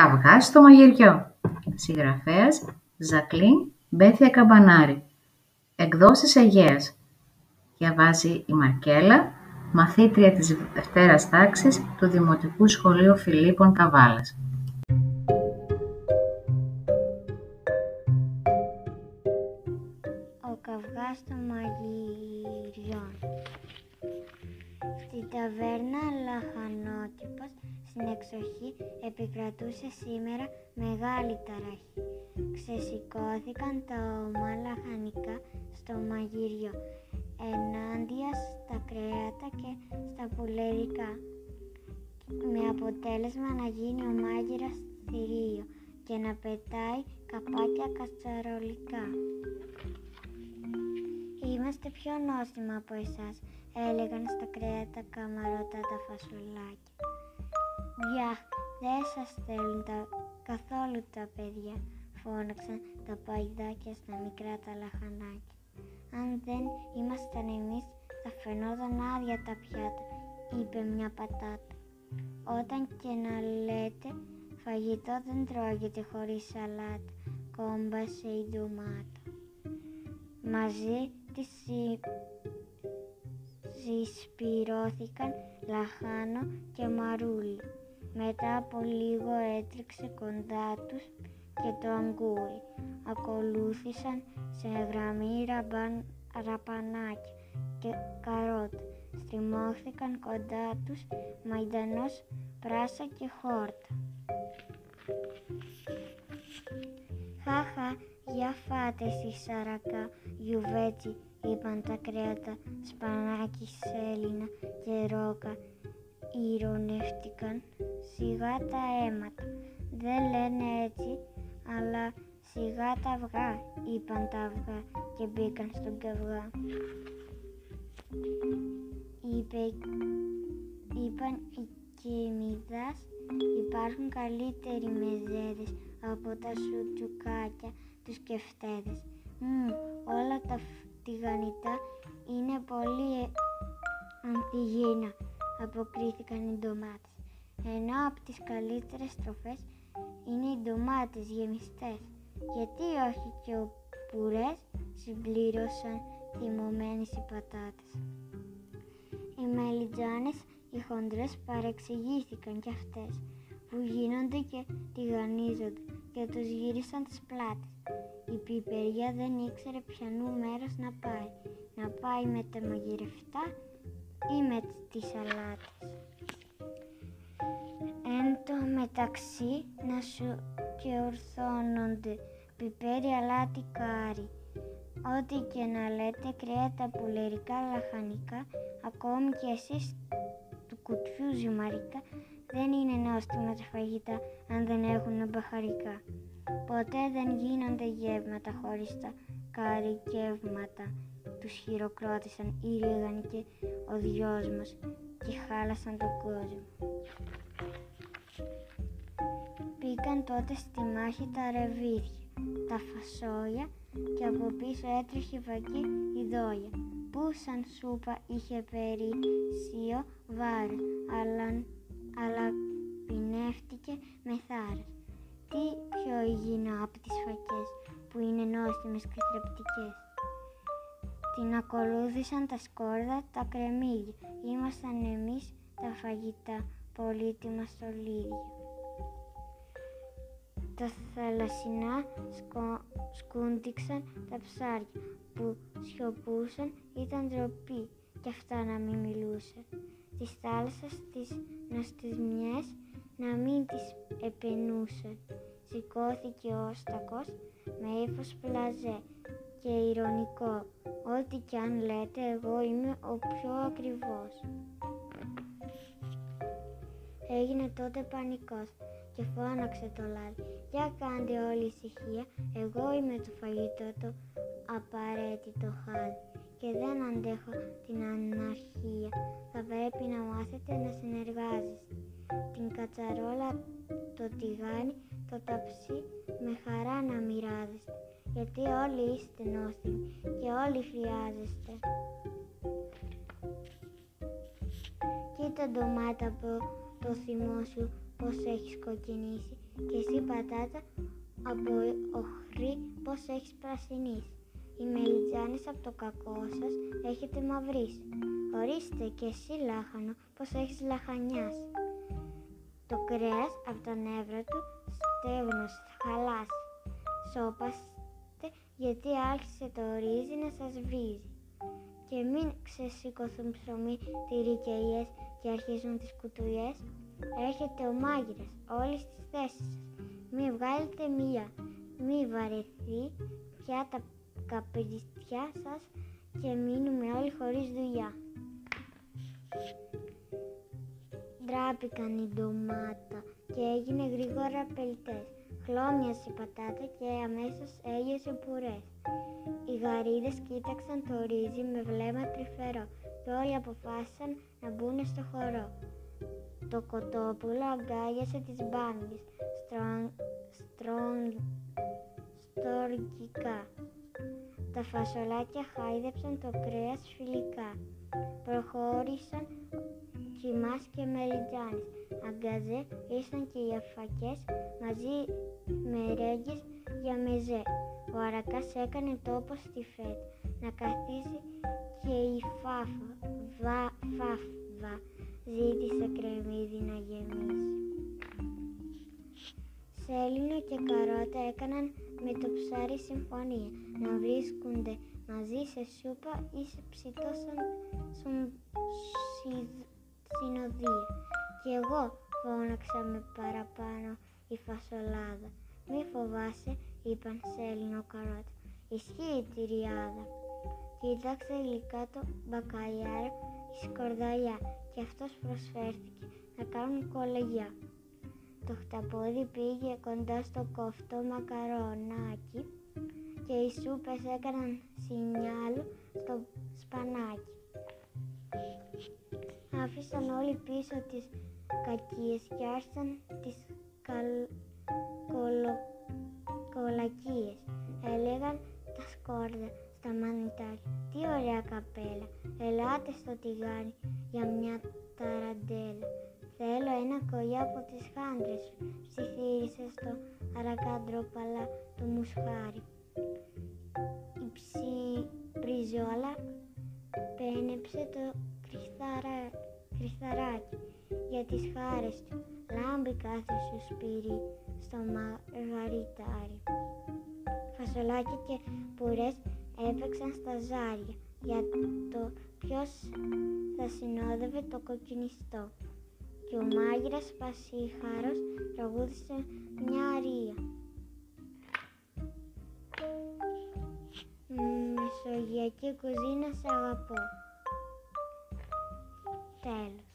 Καυγάς στο μαγειριό. Συγγραφέας Ζακλίν Μπέθια Καμπανάρη. Εκδόσεις Αιγαίας. Διαβάζει η Μαρκέλα, μαθήτρια της Δευτέρας Τάξης του Δημοτικού Σχολείου Φιλίππων Καβάλας. Ο καυγάς των μαγειριών Στην ταβέρνα Λαχανότυπος στην εξοχή επικρατούσε σήμερα μεγάλη ταραχή. Ξεσηκώθηκαν τα ομά λαχανικά στο μαγείριο ενάντια στα κρέατα και στα πουλερικά με αποτέλεσμα να γίνει ο μάγειρας θηρίο και να πετάει καπάκια κατσαρολικά. Είμαστε πιο νόστιμα από εσάς, έλεγαν στα κρέατα καμαρωτά τα φασολάκια. Γεια, δεν σας θέλουν τα, καθόλου τα παιδιά, φώναξαν τα παϊδάκια στα μικρά τα λαχανάκια. Αν δεν ήμασταν εμείς, θα φαινόταν άδεια τα πιάτα, είπε μια πατάτα. Όταν και να λέτε, φαγητό δεν τρώγεται χωρίς σαλάτα, κόμπασε η ντομάτα. Μαζί της συσπυρώθηκαν λαχάνο και μαρούλι. Μετά από λίγο έτρεξε κοντά τους και το αγκούρι. Ακολούθησαν σε γραμμή ραμπαν, ραπανάκια και καρότα. Στριμώχθηκαν κοντά τους μαϊντανός, πράσα και χόρτα. Χαχα, για φάτε εσείς σαρακά, γιουβέτσι, είπαν τα κρέατα, σπανάκι, σέλινα και ρόκα. Ηρωνεύτηκαν σιγά τα αίματα. Δεν λένε έτσι, αλλά σιγά τα αυγά, είπαν τα αυγά και μπήκαν στον καυγά. Είπε, είπαν οι κεμιδάς, υπάρχουν καλύτεροι μεζέδες από τα σουτζουκάκια τους κεφτέδες. Μμ, όλα τα τηγανιτά είναι πολύ ε, αντιγύνα, αποκρίθηκαν οι ντομάτες. Ενώ από τις καλύτερες τροφές είναι οι ντομάτες γεμιστές. Γιατί όχι και ο πουρές, συμπλήρωσαν θυμωμένες οι πατάτες. Οι μελιτζάνες, οι χοντρές παρεξηγήθηκαν κι αυτές, που γίνονται και τηγανίζονται και τους γύρισαν τις πλάτες. Η πιπεριά δεν ήξερε ποιανού μέρος να πάει, να πάει με τα μαγειρευτά ή με τις σαλάτες. Εν τω μεταξύ να σου και ορθώνονται πιπέρι αλάτι κάρι. Ό,τι και να λέτε κρέατα πουλερικά λαχανικά, ακόμη και εσείς του κουτιού ζυμαρικά, δεν είναι νόστιμα τα φαγητά αν δεν έχουν μπαχαρικά. Ποτέ δεν γίνονται γεύματα χωρίς τα καρικεύματα. Τους χειροκρότησαν οι ρίγανοι και ο δυος μας και χάλασαν τον κόσμο. Πήγαν τότε στη μάχη τα ρεβίθια, τα φασόλια και από πίσω έτρεχε βαγγί η δόλια που σαν σούπα είχε περίσσιο βάρος αλλά, αλλά πεινεύτηκε με θάρρος. Τι πιο υγιεινό από τις φακές που είναι νόστιμες και θρεπτικές. Την ακολούθησαν τα σκόρδα, τα κρεμμύδια. Ήμασταν εμείς τα φαγητά πολύτιμα στολίδια. Τα θαλασσινά σκο... σκούντιξαν τα ψάρια που σιωπούσαν ήταν ντροπή κι αυτά να μην μιλούσαν. Της θάλασσας τις νοστισμιές να μην τις επενούσαν. Σηκώθηκε ο Στακός με ύφος πλαζέ και ηρωνικό. Ό,τι κι αν λέτε, εγώ είμαι ο πιο ακριβώς. Έγινε τότε πανικός και φώναξε το λάδι. Για κάντε όλη ησυχία, εγώ είμαι το φαγητό το απαραίτητο χάδι και δεν αντέχω την αναρχία. Θα πρέπει να μάθετε να συνεργάζεστε. Την κατσαρόλα, το τηγάνι, το ταψί με χαρά να μοιράζεστε. Γιατί όλοι είστε νόστιμοι και όλοι χρειάζεστε. Κοίτα ντομάτα από το θυμό σου πως έχεις κοκκινήσει και εσύ πατάτα από οχρή πως έχεις πρασινίσει. Οι μελιτζάνες από το κακό σας έχετε μαυρίσει. Ορίστε και εσύ λάχανο πως έχεις λαχανιάσει. Το κρέας από τα νεύρα του στέγνος θα χαλάσει. Σώπαστε γιατί άρχισε το ρύζι να σας βρίζει. Και μην ξεσηκωθούν ψωμί τυρικαιές και αρχίζουν τις κουτουλιές. Έρχεται ο μάγειρας όλοι στις θέσεις σας. Μη βγάλετε μία, μη βαρεθεί πια τα καπελιστιά σας και μείνουμε όλοι χωρίς δουλειά. Ντράπηκαν η ντομάτα και έγινε γρήγορα πελτές. Χλώμιασε η πατάτα και αμέσως έλειωσε πουρές. Οι γαρίδες κοίταξαν το ρύζι με βλέμμα τρυφερό και όλοι αποφάσισαν να μπουν στο χορό. Το κοτόπουλο αγκάλιασε τις μπάνγκες στοργικά. Τα φασολάκια χάιδεψαν το κρέας φιλικά. Προχώρησαν κοιμάς και μελιτζάνες. Αγκαζέ ήσαν και οι αφακές μαζί με ρέγγες για μεζέ. Ο Αρακάς έκανε τόπο στη φέτα να καθίσει και η φάφα, βα, φάφβα ζήτησε κρεμμύδι να γεμίσει. Σέλινο και Καρότα έκαναν με το ψάρι συμφωνία να βρίσκονται μαζί σε σούπα ή σε ψητό σαν, συνοδεία. Κι εγώ φώναξα με παραπάνω η φασολάδα. Μη φοβάσαι, είπαν σε Έλληνο καρότα. Ισχύει η τυριάδα. Κοίταξε γλυκά το μπακαλιάρο η σκορδαλιά και αυτός προσφέρθηκε να κάνουν κολεγιά. Το χταπόδι πήγε κοντά στο κοφτό μακαρονάκι και οι σούπες έκαναν σινιάλου στο σπανάκι. Άφησαν όλοι πίσω τις κακίες και άρχισαν τις καλ... κολο... κολακίες. Έλεγαν τα σκόρδα στα μανιτάρια. Τι ωραία καπέλα. Ελάτε στο τηγάνι για μια ταραντέλα. Θέλω ένα κολλιά από τις χάντρες, ψιθύρισε στο αρακάντροπαλα του μουσχάρι. Η ψιπριζόλα πένεψε το κρυθαράκι για τις χάρες του. Λάμπει κάθε σου σπίρι στο μαργαριτάρι. Φασολάκι και πουρές έπαιξαν στα ζάρια για το ποιος θα συνόδευε το κοκκινιστό και ο μάγειρας Πασίχαρος τραγούδισε μια αρία. Μεσογειακή κουζίνα σε αγαπώ. cells.